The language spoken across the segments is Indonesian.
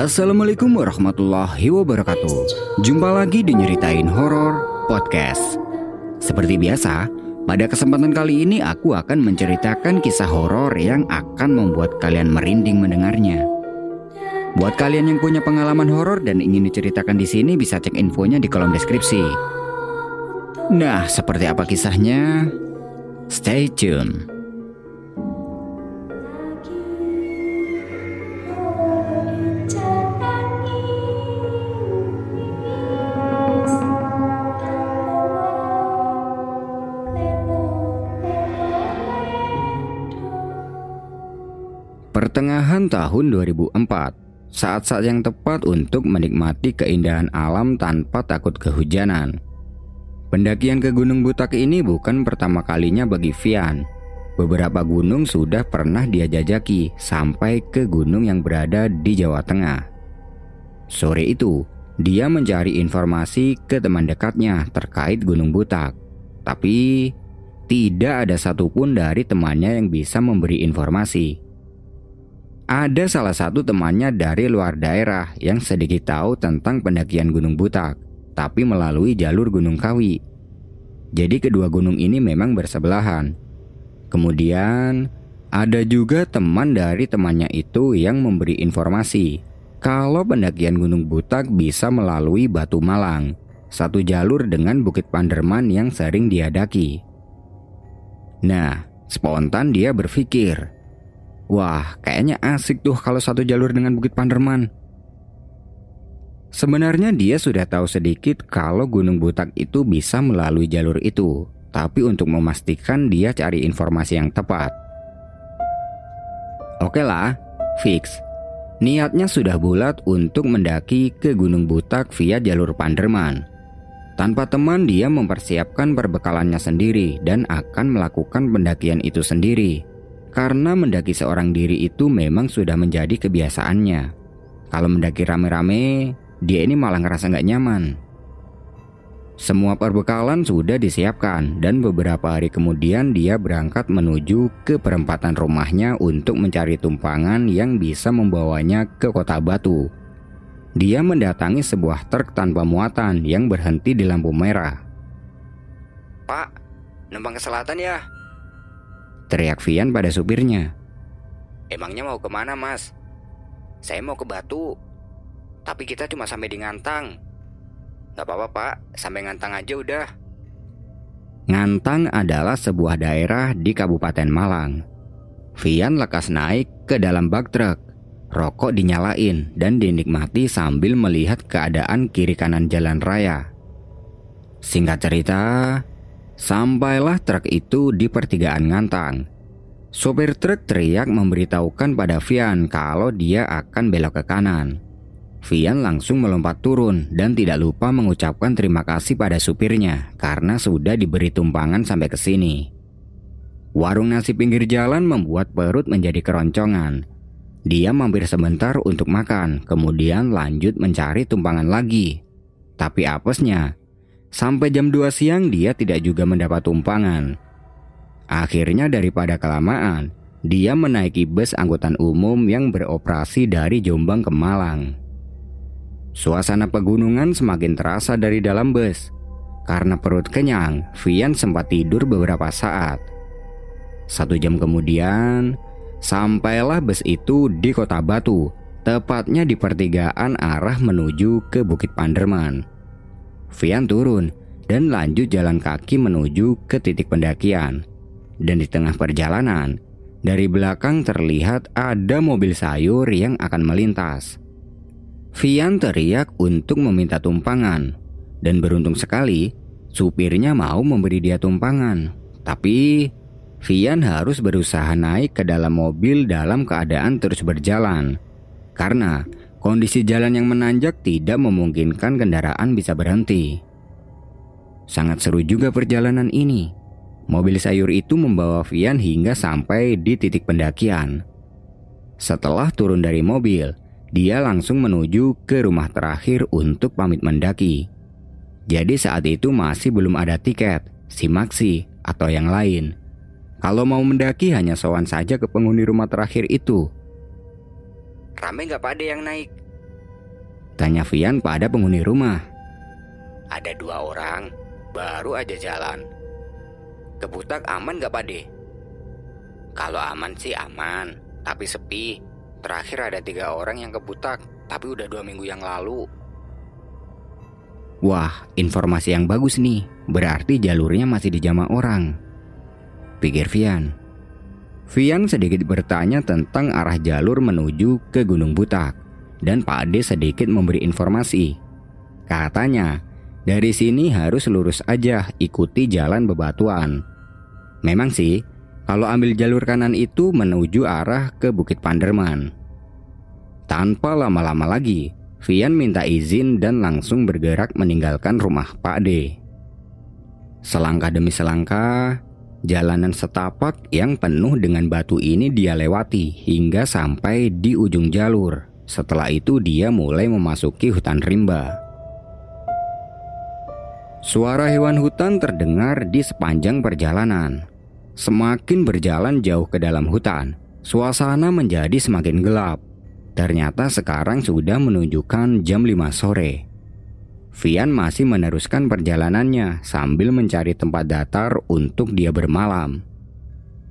Assalamualaikum warahmatullahi wabarakatuh. Jumpa lagi di Nyeritain Horor Podcast. Seperti biasa, pada kesempatan kali ini aku akan menceritakan kisah horor yang akan membuat kalian merinding mendengarnya. Buat kalian yang punya pengalaman horor dan ingin diceritakan di sini bisa cek infonya di kolom deskripsi. Nah, seperti apa kisahnya? Stay tune tahun 2004, saat-saat yang tepat untuk menikmati keindahan alam tanpa takut kehujanan. Pendakian ke Gunung Butak ini bukan pertama kalinya bagi Vian. Beberapa gunung sudah pernah dia jajaki sampai ke gunung yang berada di Jawa Tengah. Sore itu, dia mencari informasi ke teman dekatnya terkait Gunung Butak. Tapi, tidak ada satupun dari temannya yang bisa memberi informasi. Ada salah satu temannya dari luar daerah yang sedikit tahu tentang pendakian Gunung Butak, tapi melalui jalur Gunung Kawi. Jadi kedua gunung ini memang bersebelahan. Kemudian ada juga teman dari temannya itu yang memberi informasi kalau pendakian Gunung Butak bisa melalui Batu Malang, satu jalur dengan Bukit Panderman yang sering diadaki. Nah, spontan dia berpikir, Wah, kayaknya asik tuh kalau satu jalur dengan Bukit Panderman. Sebenarnya dia sudah tahu sedikit kalau Gunung Butak itu bisa melalui jalur itu, tapi untuk memastikan dia cari informasi yang tepat. Oke lah, fix. Niatnya sudah bulat untuk mendaki ke Gunung Butak via jalur Panderman. Tanpa teman dia mempersiapkan perbekalannya sendiri dan akan melakukan pendakian itu sendiri. Karena mendaki seorang diri itu memang sudah menjadi kebiasaannya. Kalau mendaki rame-rame, dia ini malah ngerasa nggak nyaman. Semua perbekalan sudah disiapkan dan beberapa hari kemudian dia berangkat menuju ke perempatan rumahnya untuk mencari tumpangan yang bisa membawanya ke kota Batu. Dia mendatangi sebuah truk tanpa muatan yang berhenti di lampu merah. Pak, numpang ke selatan ya? Teriak Vian pada supirnya. Emangnya mau ke mana mas? Saya mau ke Batu. Tapi kita cuma sampai di Ngantang. Gak apa-apa pak, sampai Ngantang aja udah. Ngantang adalah sebuah daerah di Kabupaten Malang. Vian lekas naik ke dalam bak truk. Rokok dinyalain dan dinikmati sambil melihat keadaan kiri kanan jalan raya. Singkat cerita, Sampailah truk itu di pertigaan Ngantang. Sopir truk teriak memberitahukan pada Vian kalau dia akan belok ke kanan. Vian langsung melompat turun dan tidak lupa mengucapkan terima kasih pada supirnya karena sudah diberi tumpangan sampai ke sini. Warung nasi pinggir jalan membuat perut menjadi keroncongan. Dia mampir sebentar untuk makan, kemudian lanjut mencari tumpangan lagi. Tapi apesnya, Sampai jam 2 siang dia tidak juga mendapat tumpangan. Akhirnya daripada kelamaan, dia menaiki bus angkutan umum yang beroperasi dari Jombang ke Malang. Suasana pegunungan semakin terasa dari dalam bus. Karena perut kenyang, Vian sempat tidur beberapa saat. Satu jam kemudian, sampailah bus itu di kota Batu, tepatnya di pertigaan arah menuju ke Bukit Panderman. Vian turun dan lanjut jalan kaki menuju ke titik pendakian. Dan di tengah perjalanan, dari belakang terlihat ada mobil sayur yang akan melintas. Vian teriak untuk meminta tumpangan, dan beruntung sekali supirnya mau memberi dia tumpangan. Tapi Vian harus berusaha naik ke dalam mobil dalam keadaan terus berjalan. Karena Kondisi jalan yang menanjak tidak memungkinkan kendaraan bisa berhenti. Sangat seru juga perjalanan ini. Mobil sayur itu membawa Vian hingga sampai di titik pendakian. Setelah turun dari mobil, dia langsung menuju ke rumah terakhir untuk pamit mendaki. Jadi saat itu masih belum ada tiket, simaksi, atau yang lain. Kalau mau mendaki hanya sowan saja ke penghuni rumah terakhir itu Rame nggak pada yang naik? Tanya Vian pada penghuni rumah. Ada dua orang, baru aja jalan. Kebutak aman gak pade? Kalau aman sih aman, tapi sepi. Terakhir ada tiga orang yang kebutak, tapi udah dua minggu yang lalu. Wah, informasi yang bagus nih. Berarti jalurnya masih di jama orang. Pikir Vian. Vian sedikit bertanya tentang arah jalur menuju ke Gunung Butak. Dan Pak Ade sedikit memberi informasi. Katanya, dari sini harus lurus aja ikuti jalan bebatuan. Memang sih, kalau ambil jalur kanan itu menuju arah ke Bukit Panderman. Tanpa lama-lama lagi, Vian minta izin dan langsung bergerak meninggalkan rumah Pak D. Selangkah demi selangkah, jalanan setapak yang penuh dengan batu ini dia lewati hingga sampai di ujung jalur. Setelah itu dia mulai memasuki hutan rimba. Suara hewan hutan terdengar di sepanjang perjalanan. Semakin berjalan jauh ke dalam hutan, suasana menjadi semakin gelap. Ternyata sekarang sudah menunjukkan jam 5 sore. Vian masih meneruskan perjalanannya sambil mencari tempat datar untuk dia bermalam.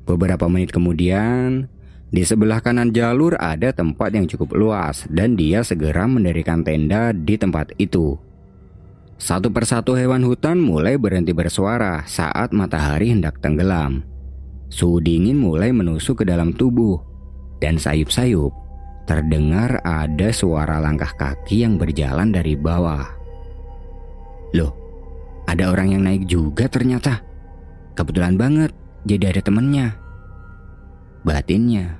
Beberapa menit kemudian, di sebelah kanan jalur ada tempat yang cukup luas dan dia segera mendirikan tenda di tempat itu. Satu persatu hewan hutan mulai berhenti bersuara saat matahari hendak tenggelam. Suhu dingin mulai menusuk ke dalam tubuh, dan sayup-sayup terdengar ada suara langkah kaki yang berjalan dari bawah. Loh, ada orang yang naik juga ternyata. Kebetulan banget, jadi ada temennya. Batinnya.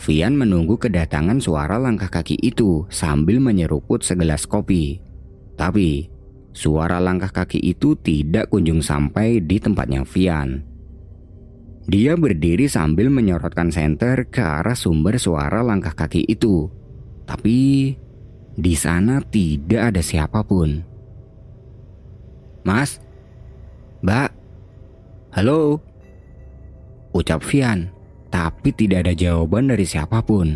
Vian menunggu kedatangan suara langkah kaki itu sambil menyeruput segelas kopi. Tapi, suara langkah kaki itu tidak kunjung sampai di tempatnya Vian. Dia berdiri sambil menyorotkan senter ke arah sumber suara langkah kaki itu. Tapi, di sana tidak ada siapa pun. Mas? Mbak? Halo? Ucap Vian, tapi tidak ada jawaban dari siapa pun.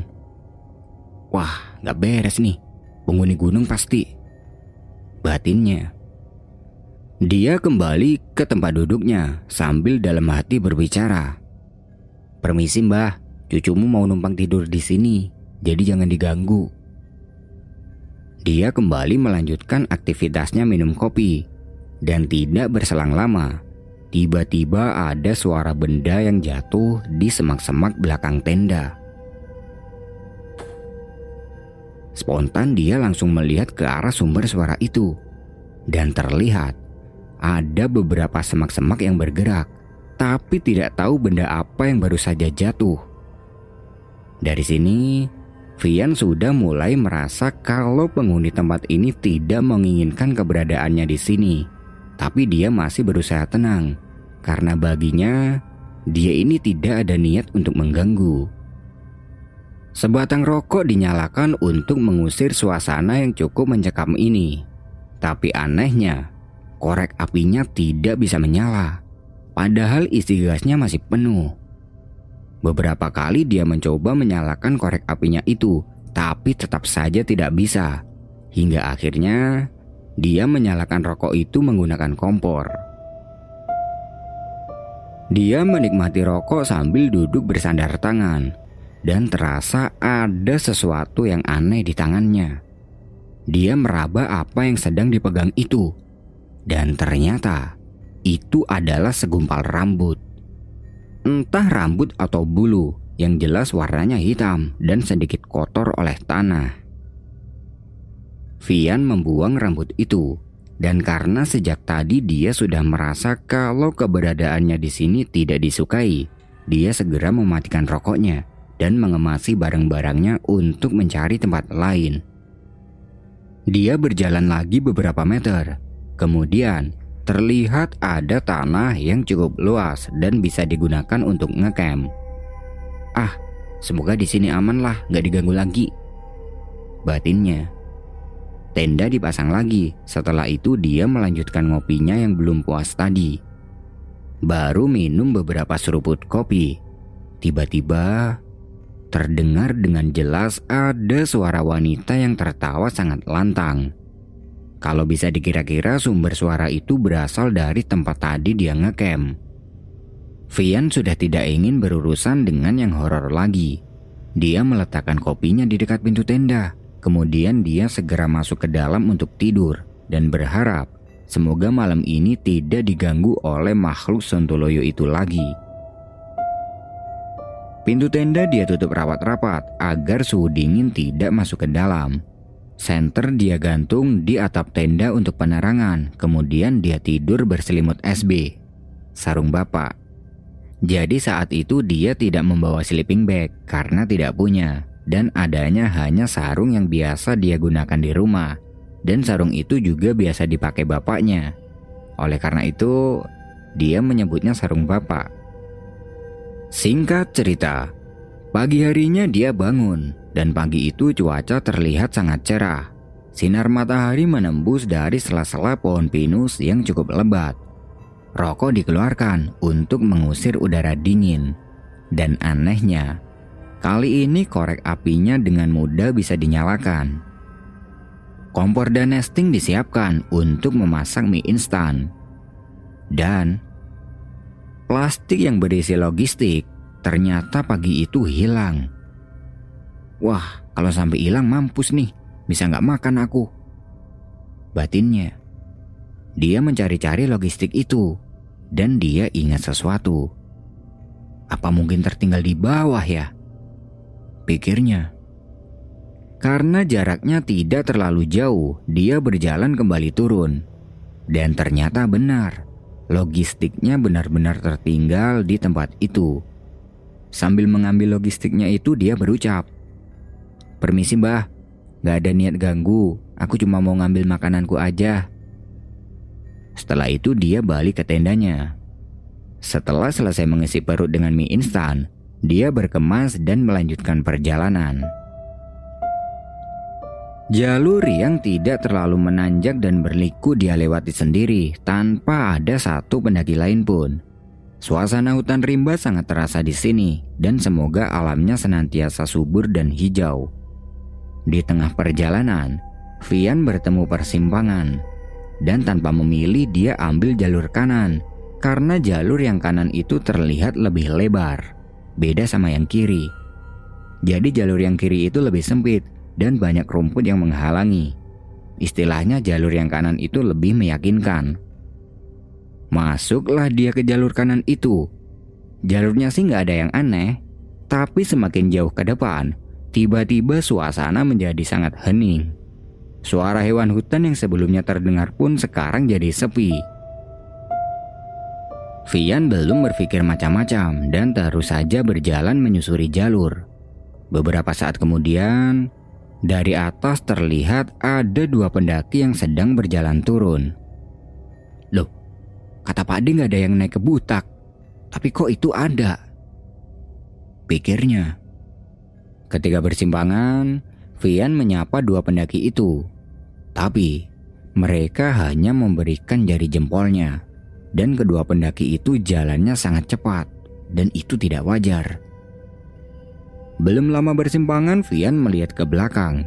Wah, gak beres nih. Penghuni gunung pasti batinnya. Dia kembali ke tempat duduknya sambil dalam hati berbicara. Permisi mbah, cucumu mau numpang tidur di sini, jadi jangan diganggu. Dia kembali melanjutkan aktivitasnya minum kopi. Dan tidak berselang lama, tiba-tiba ada suara benda yang jatuh di semak-semak belakang tenda. Spontan dia langsung melihat ke arah sumber suara itu. Dan terlihat ada beberapa semak-semak yang bergerak, tapi tidak tahu benda apa yang baru saja jatuh. Dari sini, Vian sudah mulai merasa kalau penghuni tempat ini tidak menginginkan keberadaannya di sini. Tapi dia masih berusaha tenang, karena baginya dia ini tidak ada niat untuk mengganggu. Sebatang rokok dinyalakan untuk mengusir suasana yang cukup mencekam ini. Tapi anehnya, korek apinya tidak bisa menyala. Padahal isi gasnya masih penuh. Beberapa kali dia mencoba menyalakan korek apinya itu, tapi tetap saja tidak bisa. Hingga akhirnya dia menyalakan rokok itu menggunakan kompor. Dia menikmati rokok sambil duduk bersandar tangan dan terasa ada sesuatu yang aneh di tangannya. Dia meraba apa yang sedang dipegang itu, dan ternyata itu adalah segumpal rambut. Entah rambut atau bulu, yang jelas warnanya hitam dan sedikit kotor oleh tanah. Vian membuang rambut itu, dan karena sejak tadi dia sudah merasa kalau keberadaannya di sini tidak disukai, dia segera mematikan rokoknya dan mengemasi barang-barangnya untuk mencari tempat lain. Dia berjalan lagi beberapa meter, kemudian terlihat ada tanah yang cukup luas dan bisa digunakan untuk ngecamp. Ah, semoga di sini aman lah, gak diganggu lagi. Batinnya. Tenda dipasang lagi, setelah itu dia melanjutkan ngopinya yang belum puas tadi. Baru minum beberapa seruput kopi. Tiba-tiba terdengar dengan jelas ada suara wanita yang tertawa sangat lantang. Kalau bisa dikira-kira sumber suara itu berasal dari tempat tadi dia ngecamp. Vian sudah tidak ingin berurusan dengan yang horor lagi. Dia meletakkan kopinya di dekat pintu tenda. Kemudian dia segera masuk ke dalam untuk tidur dan berharap semoga malam ini tidak diganggu oleh makhluk Sontoloyo itu lagi. Pintu tenda dia tutup rapat-rapat agar suhu dingin tidak masuk ke dalam. Senter dia gantung di atap tenda untuk penerangan, kemudian dia tidur berselimut SB. Sarung bapak. Jadi saat itu dia tidak membawa sleeping bag karena tidak punya. Dan adanya hanya sarung yang biasa dia gunakan di rumah. Dan sarung itu juga biasa dipakai bapaknya. Oleh karena itu, dia menyebutnya sarung bapak. Singkat cerita, pagi harinya dia bangun dan pagi itu cuaca terlihat sangat cerah. Sinar matahari menembus dari sela-sela pohon pinus yang cukup lebat. Rokok dikeluarkan untuk mengusir udara dingin. Dan anehnya, kali ini korek apinya dengan mudah bisa dinyalakan. Kompor dan nesting disiapkan untuk memasak mie instan. Dan Plastik yang berisi logistik ternyata pagi itu hilang. Wah, kalau sampai hilang mampus nih, bisa nggak makan aku. Batinnya, dia mencari-cari logistik itu dan dia ingat sesuatu. Apa mungkin tertinggal di bawah ya? Pikirnya. Karena jaraknya tidak terlalu jauh, dia berjalan kembali turun. Dan ternyata benar, Logistiknya benar-benar tertinggal di tempat itu. Sambil mengambil logistiknya itu dia berucap. Permisi mbah, gak ada niat ganggu, aku cuma mau ngambil makananku aja. Setelah itu dia balik ke tendanya. Setelah selesai mengisi perut dengan mie instan, dia berkemas dan melanjutkan perjalanan. Jalur yang tidak terlalu menanjak dan berliku dia lewati sendiri tanpa ada satu pendaki lain pun. Suasana hutan rimba sangat terasa di sini dan semoga alamnya senantiasa subur dan hijau. Di tengah perjalanan, Vian bertemu persimpangan dan tanpa memilih dia ambil jalur kanan karena jalur yang kanan itu terlihat lebih lebar, beda sama yang kiri. Jadi jalur yang kiri itu lebih sempit dan banyak rumput yang menghalangi. Istilahnya jalur yang kanan itu lebih meyakinkan. Masuklah dia ke jalur kanan itu. Jalurnya sih nggak ada yang aneh, tapi semakin jauh ke depan, tiba-tiba suasana menjadi sangat hening. Suara hewan hutan yang sebelumnya terdengar pun sekarang jadi sepi. Vian belum berpikir macam-macam dan terus saja berjalan menyusuri jalur. Beberapa saat kemudian, dari atas terlihat ada dua pendaki yang sedang berjalan turun. Loh, kata Pak D nggak ada yang naik ke butak. Tapi kok itu ada? Pikirnya. Ketika bersimpangan, Vian menyapa dua pendaki itu. Tapi, mereka hanya memberikan jari jempolnya. Dan kedua pendaki itu jalannya sangat cepat. Dan itu tidak wajar. Belum lama bersimpangan, Vian melihat ke belakang,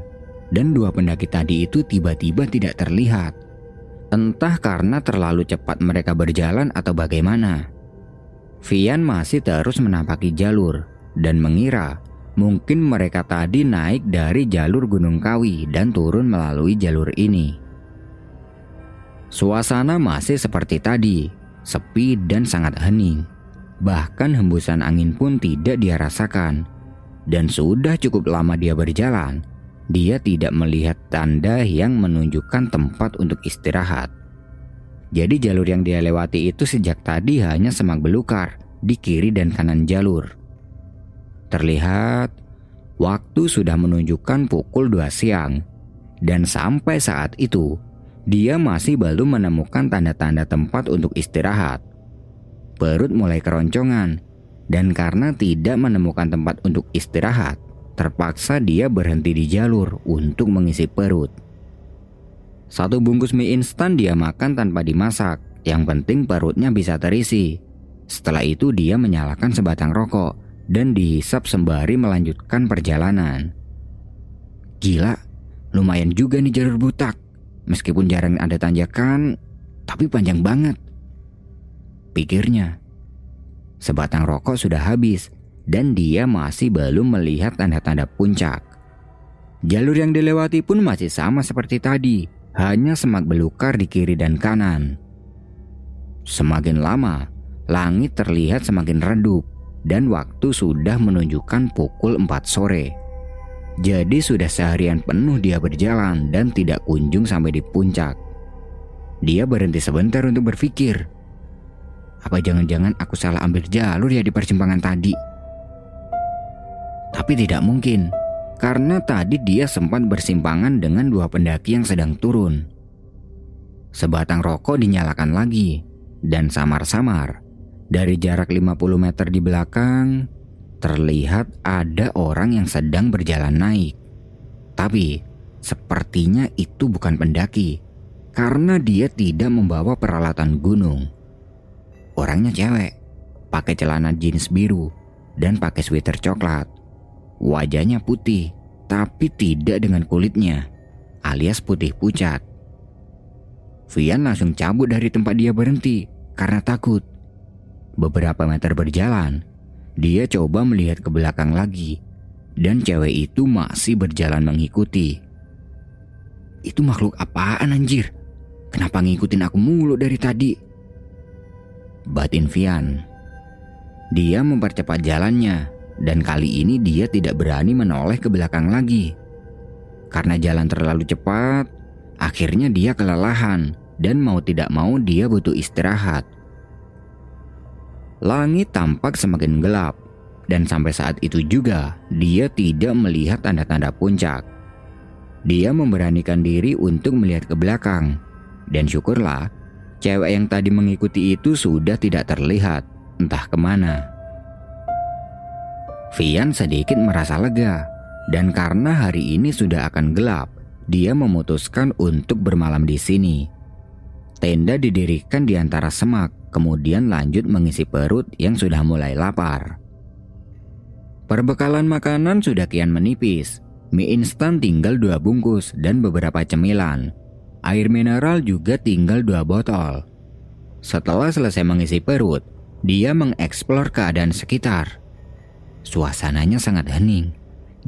dan dua pendaki tadi itu tiba-tiba tidak terlihat. Entah karena terlalu cepat mereka berjalan atau bagaimana. Vian masih terus menampaki jalur dan mengira mungkin mereka tadi naik dari jalur Gunung Kawi dan turun melalui jalur ini. Suasana masih seperti tadi, sepi dan sangat hening. Bahkan hembusan angin pun tidak dia rasakan dan sudah cukup lama dia berjalan, dia tidak melihat tanda yang menunjukkan tempat untuk istirahat. Jadi jalur yang dia lewati itu sejak tadi hanya semak belukar di kiri dan kanan jalur. Terlihat waktu sudah menunjukkan pukul 2 siang dan sampai saat itu dia masih belum menemukan tanda-tanda tempat untuk istirahat. Perut mulai keroncongan dan karena tidak menemukan tempat untuk istirahat, terpaksa dia berhenti di jalur untuk mengisi perut. Satu bungkus mie instan dia makan tanpa dimasak, yang penting perutnya bisa terisi. Setelah itu dia menyalakan sebatang rokok dan dihisap sembari melanjutkan perjalanan. Gila, lumayan juga nih jalur butak. Meskipun jarang ada tanjakan, tapi panjang banget. Pikirnya, sebatang rokok sudah habis dan dia masih belum melihat tanda-tanda puncak. Jalur yang dilewati pun masih sama seperti tadi, hanya semak belukar di kiri dan kanan. Semakin lama, langit terlihat semakin redup dan waktu sudah menunjukkan pukul 4 sore. Jadi sudah seharian penuh dia berjalan dan tidak kunjung sampai di puncak. Dia berhenti sebentar untuk berpikir. Apa jangan-jangan aku salah ambil jalur ya di persimpangan tadi? Tapi tidak mungkin, karena tadi dia sempat bersimpangan dengan dua pendaki yang sedang turun. Sebatang rokok dinyalakan lagi, dan samar-samar, dari jarak 50 meter di belakang, terlihat ada orang yang sedang berjalan naik. Tapi, sepertinya itu bukan pendaki, karena dia tidak membawa peralatan gunung. Orangnya cewek, pakai celana jeans biru dan pakai sweater coklat. Wajahnya putih, tapi tidak dengan kulitnya, alias putih pucat. Vian langsung cabut dari tempat dia berhenti karena takut. Beberapa meter berjalan, dia coba melihat ke belakang lagi, dan cewek itu masih berjalan mengikuti. Itu makhluk apaan anjir? Kenapa ngikutin aku mulu dari tadi? Batin Vian. Dia mempercepat jalannya dan kali ini dia tidak berani menoleh ke belakang lagi. Karena jalan terlalu cepat, akhirnya dia kelelahan dan mau tidak mau dia butuh istirahat. Langit tampak semakin gelap dan sampai saat itu juga dia tidak melihat tanda-tanda puncak. Dia memberanikan diri untuk melihat ke belakang dan syukurlah, cewek yang tadi mengikuti itu sudah tidak terlihat, entah ke mana. Vian sedikit merasa lega, dan karena hari ini sudah akan gelap, dia memutuskan untuk bermalam di sini. Tenda didirikan di antara semak, kemudian lanjut mengisi perut yang sudah mulai lapar. Perbekalan makanan sudah kian menipis. Mie instan tinggal dua bungkus dan beberapa cemilan. Air mineral juga tinggal dua botol. Setelah selesai mengisi perut, dia mengeksplor keadaan sekitar. Suasananya sangat hening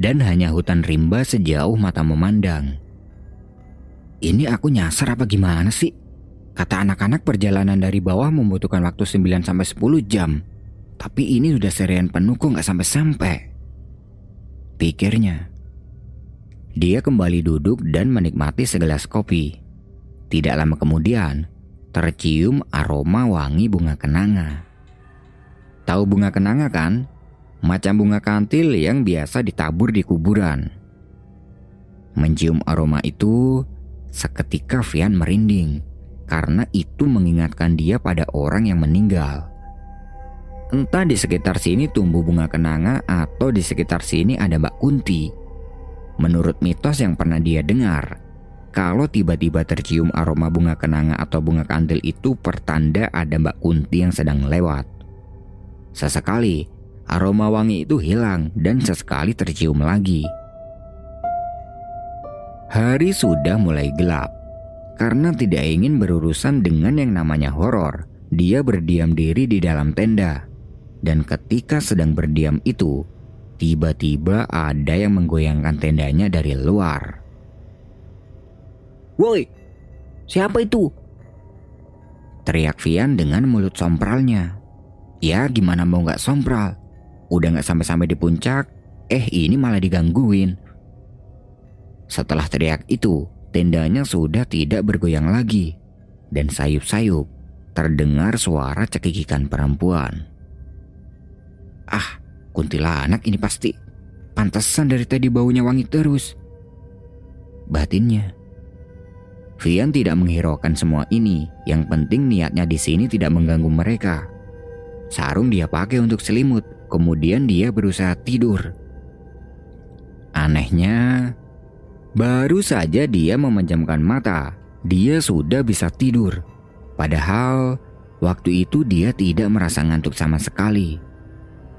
dan hanya hutan rimba sejauh mata memandang. Ini aku nyasar apa gimana sih? Kata anak-anak perjalanan dari bawah membutuhkan waktu 9 sampai 10 jam. Tapi ini udah serian penuh kok nggak sampai-sampai. Pikirnya. Dia kembali duduk dan menikmati segelas kopi. Tidak lama kemudian, tercium aroma wangi bunga kenanga. Tahu bunga kenanga kan? Macam bunga kantil yang biasa ditabur di kuburan. Mencium aroma itu, seketika Vian merinding karena itu mengingatkan dia pada orang yang meninggal. Entah di sekitar sini tumbuh bunga kenanga atau di sekitar sini ada Mbak Kunti. Menurut mitos yang pernah dia dengar, kalau tiba-tiba tercium aroma bunga kenanga atau bunga kandil itu pertanda ada Mbak Kunti yang sedang lewat. Sesekali, aroma wangi itu hilang dan sesekali tercium lagi. Hari sudah mulai gelap. Karena tidak ingin berurusan dengan yang namanya horor, dia berdiam diri di dalam tenda. Dan ketika sedang berdiam itu, tiba-tiba ada yang menggoyangkan tendanya dari luar. Woi, siapa itu? Teriak Vian dengan mulut sompralnya. Ya gimana mau gak sompral? Udah gak sampai-sampai di puncak, eh ini malah digangguin. Setelah teriak itu, tendanya sudah tidak bergoyang lagi. Dan sayup-sayup, terdengar suara cekikikan perempuan. Ah, kuntilanak ini pasti. Pantesan dari tadi baunya wangi terus. Batinnya. Vian tidak menghiraukan semua ini. Yang penting niatnya di sini tidak mengganggu mereka. Sarung dia pakai untuk selimut. Kemudian dia berusaha tidur. Anehnya, baru saja dia memejamkan mata, dia sudah bisa tidur. Padahal waktu itu dia tidak merasa ngantuk sama sekali.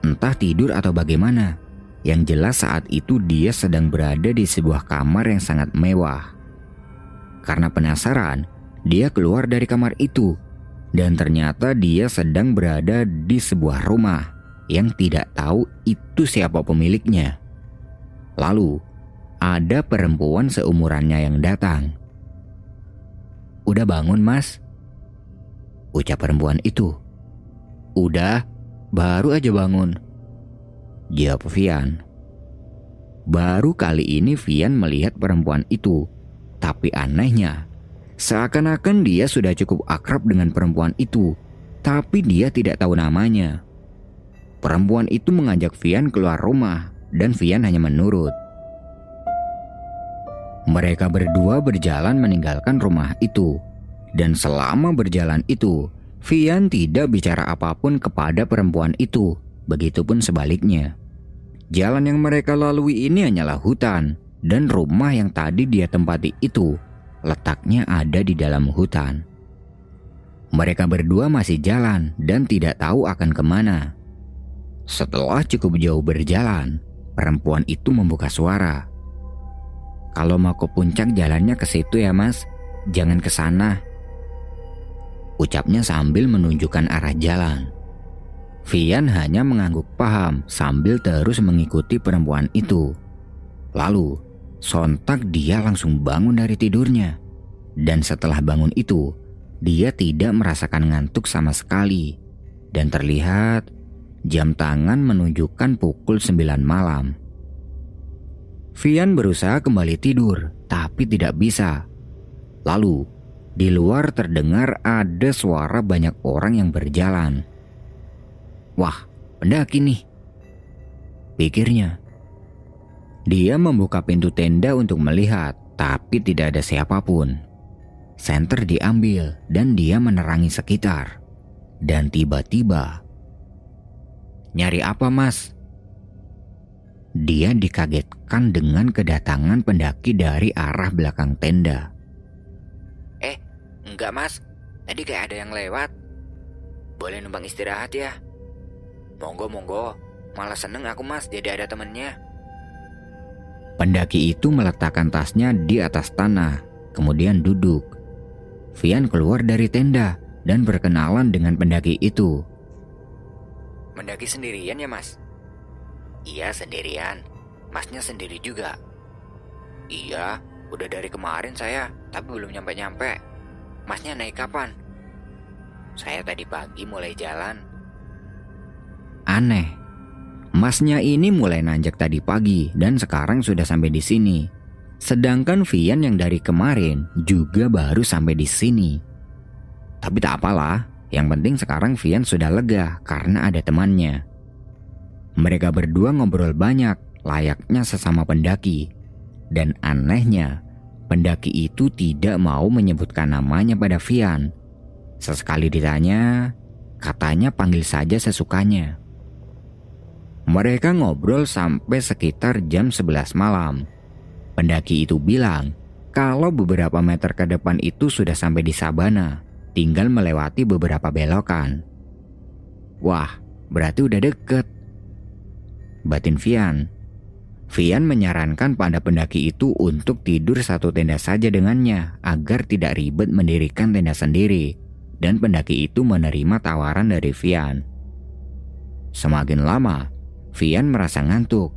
Entah tidur atau bagaimana. Yang jelas saat itu dia sedang berada di sebuah kamar yang sangat mewah. Karena penasaran, dia keluar dari kamar itu dan ternyata dia sedang berada di sebuah rumah yang tidak tahu itu siapa pemiliknya. Lalu, ada perempuan seumurannya yang datang. "Udah bangun, Mas?" ucap perempuan itu. "Udah, baru aja bangun." Jawab Vian. Baru kali ini Vian melihat perempuan itu. Tapi anehnya, seakan-akan dia sudah cukup akrab dengan perempuan itu. Tapi dia tidak tahu namanya. Perempuan itu mengajak Vian keluar rumah dan Vian hanya menurut. Mereka berdua berjalan meninggalkan rumah itu. Dan selama berjalan itu, Vian tidak bicara apa pun kepada perempuan itu. Begitupun sebaliknya. Jalan yang mereka lalui ini hanyalah hutan, dan rumah yang tadi dia tempati itu letaknya ada di dalam hutan. Mereka berdua masih jalan dan tidak tahu akan ke mana. Setelah cukup jauh berjalan, perempuan itu membuka suara. Kalau mau ke puncak jalannya ke situ ya mas, jangan ke sana. Ucapnya sambil menunjukkan arah jalan. Vian hanya mengangguk paham sambil terus mengikuti perempuan itu. Lalu, sontak dia langsung bangun dari tidurnya. Dan setelah bangun itu, dia tidak merasakan ngantuk sama sekali. Dan terlihat jam tangan menunjukkan pukul 9 malam. Vian berusaha kembali tidur, tapi tidak bisa. Lalu, di luar terdengar ada suara banyak orang yang berjalan. Wah, pendaki nih. Pikirnya. Dia membuka pintu tenda untuk melihat, tapi tidak ada siapa pun. Senter diambil dan dia menerangi sekitar. Dan tiba-tiba... Nyari apa mas? Dia dikagetkan dengan kedatangan pendaki dari arah belakang tenda. Eh, enggak mas. Tadi kayak ada yang lewat. Boleh numpang istirahat ya? Monggo, monggo. Malah seneng aku mas jadi ada temennya. Pendaki itu meletakkan tasnya di atas tanah, kemudian duduk. Vian keluar dari tenda dan berkenalan dengan pendaki itu. Mendaki sendirian ya mas? Iya sendirian. Masnya sendiri juga. Iya, udah dari kemarin saya, tapi belum nyampe-nyampe. Masnya naik kapan? Saya tadi pagi mulai jalan, Aneh. Masnya ini mulai nanjak tadi pagi dan sekarang sudah sampai di sini. Sedangkan Vian yang dari kemarin juga baru sampai di sini. Tapi tak apalah, yang penting sekarang Vian sudah lega karena ada temannya. Mereka berdua ngobrol banyak, layaknya sesama pendaki. Dan anehnya, pendaki itu tidak mau menyebutkan namanya pada Vian. Sesekali ditanya, katanya panggil saja sesukanya. Mereka ngobrol sampai sekitar jam 11 malam. Pendaki itu bilang kalau beberapa meter ke depan itu sudah sampai di sabana, tinggal melewati beberapa belokan. Wah, berarti udah deket. Batin Vian. Vian menyarankan pada pendaki itu untuk tidur satu tenda saja dengannya agar tidak ribet mendirikan tenda sendiri. Dan pendaki itu menerima tawaran dari Vian. Semakin lama, Vian merasa ngantuk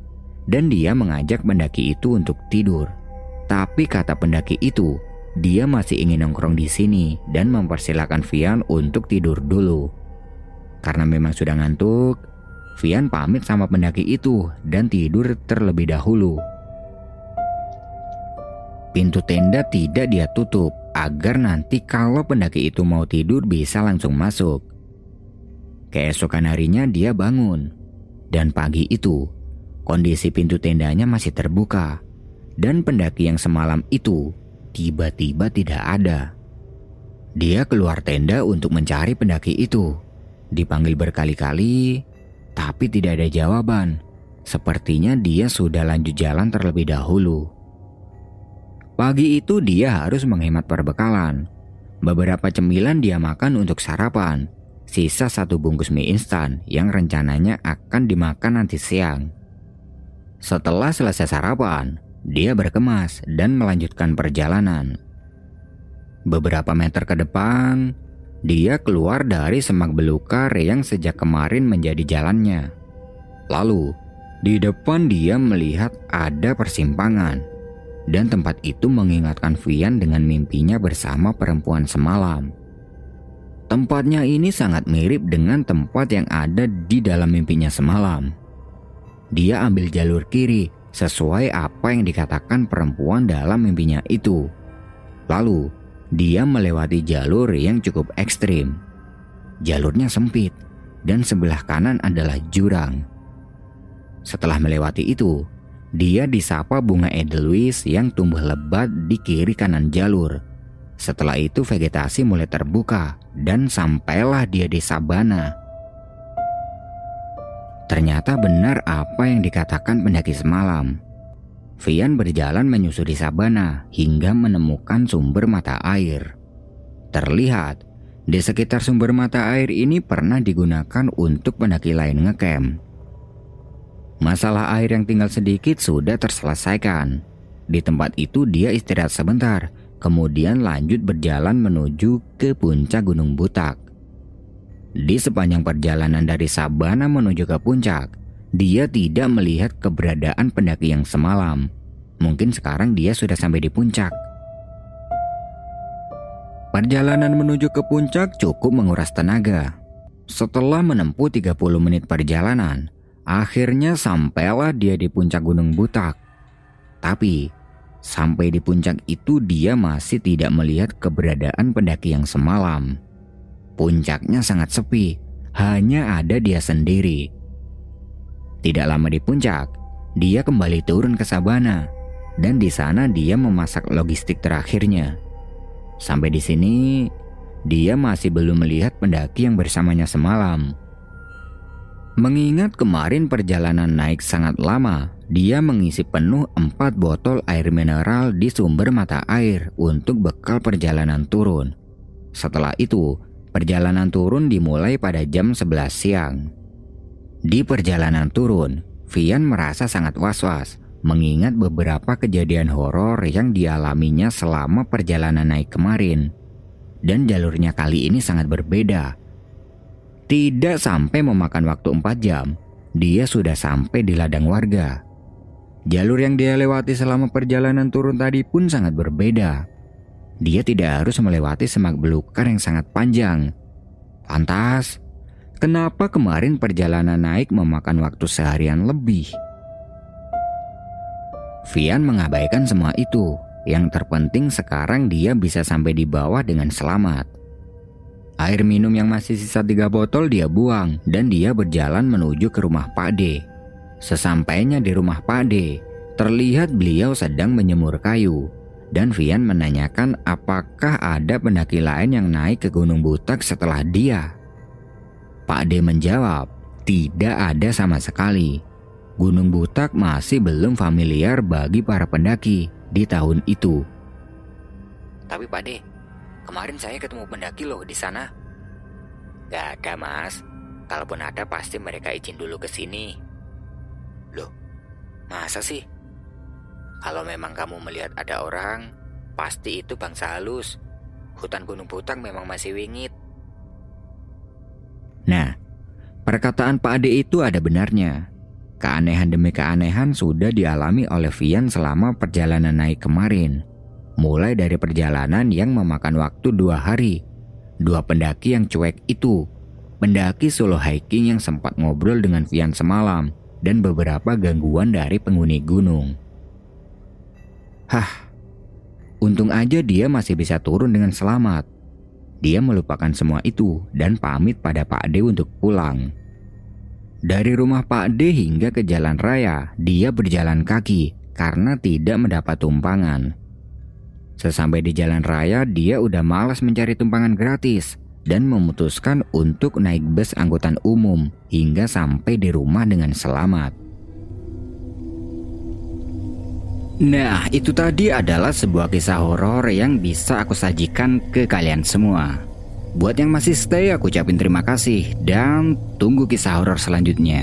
dan dia mengajak pendaki itu untuk tidur. Tapi kata pendaki itu, dia masih ingin nongkrong di sini dan mempersilahkan Vian untuk tidur dulu. Karena memang sudah ngantuk, Vian pamit sama pendaki itu dan tidur terlebih dahulu. Pintu tenda tidak dia tutup agar nanti kalau pendaki itu mau tidur bisa langsung masuk. Keesokan harinya dia bangun dan pagi itu, kondisi pintu tendanya masih terbuka. Dan pendaki yang semalam itu tiba-tiba tidak ada. Dia keluar tenda untuk mencari pendaki itu. Dipanggil berkali-kali, tapi tidak ada jawaban. Sepertinya dia sudah lanjut jalan terlebih dahulu. Pagi itu dia harus menghemat perbekalan. Beberapa cemilan dia makan untuk sarapan, sisa satu bungkus mie instan yang rencananya akan dimakan nanti siang. Setelah selesai sarapan, dia berkemas dan melanjutkan perjalanan. Beberapa meter ke depan, dia keluar dari semak belukar yang sejak kemarin menjadi jalannya. Lalu, di depan dia melihat ada persimpangan, dan tempat itu mengingatkan Vian dengan mimpinya bersama perempuan semalam. Tempatnya ini sangat mirip dengan tempat yang ada di dalam mimpinya semalam. Dia ambil jalur kiri sesuai apa yang dikatakan perempuan dalam mimpinya itu. Lalu, dia melewati jalur yang cukup ekstrim. Jalurnya sempit dan sebelah kanan adalah jurang. Setelah melewati itu, dia disapa bunga edelweiss yang tumbuh lebat di kiri kanan jalur. Setelah itu vegetasi mulai terbuka dan sampailah dia di sabana. Ternyata benar apa yang dikatakan pendaki semalam. Vian berjalan menyusuri sabana hingga menemukan sumber mata air. Terlihat, di sekitar sumber mata air ini pernah digunakan untuk pendaki lain ngecamp. Masalah air yang tinggal sedikit sudah terselesaikan. Di tempat itu dia istirahat sebentar, kemudian lanjut berjalan menuju ke puncak Gunung Butak. Di sepanjang perjalanan dari Sabana menuju ke puncak, dia tidak melihat keberadaan pendaki yang semalam. Mungkin sekarang dia sudah sampai di puncak. Perjalanan menuju ke puncak cukup menguras tenaga. Setelah menempuh 30 menit perjalanan, akhirnya sampailah dia di puncak Gunung Butak. Tapi, sampai di puncak itu dia masih tidak melihat keberadaan pendaki yang semalam. Puncaknya sangat sepi, hanya ada dia sendiri. Tidak lama di puncak, dia kembali turun ke sabana, dan di sana dia memasak logistik terakhirnya. Sampai di sini, dia masih belum melihat pendaki yang bersamanya semalam. Mengingat kemarin perjalanan naik sangat lama, dia mengisi penuh empat botol air mineral di sumber mata air untuk bekal perjalanan turun. Setelah itu, Perjalanan turun dimulai pada jam 11 siang. Di perjalanan turun, Vian merasa sangat was-was mengingat beberapa kejadian horor yang dialaminya selama perjalanan naik kemarin. Dan jalurnya kali ini sangat berbeda. Tidak sampai memakan waktu 4 jam, dia sudah sampai di ladang warga. Jalur yang dia lewati selama perjalanan turun tadi pun sangat berbeda. Dia tidak harus melewati semak belukar yang sangat panjang. Lantas, kenapa kemarin perjalanan naik memakan waktu seharian lebih? Vian mengabaikan semua itu. Yang terpenting sekarang dia bisa sampai di bawah dengan selamat. Air minum yang masih sisa tiga botol dia buang dan dia berjalan menuju ke rumah Pak D. Sesampainya di rumah Pak D, terlihat beliau sedang menyemur kayu dan Vian menanyakan apakah ada pendaki lain yang naik ke Gunung Butak setelah dia. Pak D menjawab, tidak ada sama sekali. Gunung Butak masih belum familiar bagi para pendaki di tahun itu. Tapi Pak D, kemarin saya ketemu pendaki loh di sana. Gak ada mas, kalaupun ada pasti mereka izin dulu ke sini. Loh, masa sih? Kalau memang kamu melihat ada orang, pasti itu bangsa halus. Hutan Gunung Butang memang masih wingit. Nah, perkataan Pak Ade itu ada benarnya. Keanehan demi keanehan sudah dialami oleh Vian selama perjalanan naik kemarin. Mulai dari perjalanan yang memakan waktu dua hari. Dua pendaki yang cuek itu. Pendaki solo hiking yang sempat ngobrol dengan Vian semalam. Dan beberapa gangguan dari penghuni gunung. Hah, untung aja dia masih bisa turun dengan selamat. Dia melupakan semua itu dan pamit pada Pak D untuk pulang. Dari rumah Pak D hingga ke jalan raya, dia berjalan kaki karena tidak mendapat tumpangan. Sesampai di jalan raya, dia udah malas mencari tumpangan gratis dan memutuskan untuk naik bus angkutan umum hingga sampai di rumah dengan selamat. Nah, itu tadi adalah sebuah kisah horor yang bisa aku sajikan ke kalian semua. Buat yang masih stay, aku ucapin terima kasih dan tunggu kisah horor selanjutnya.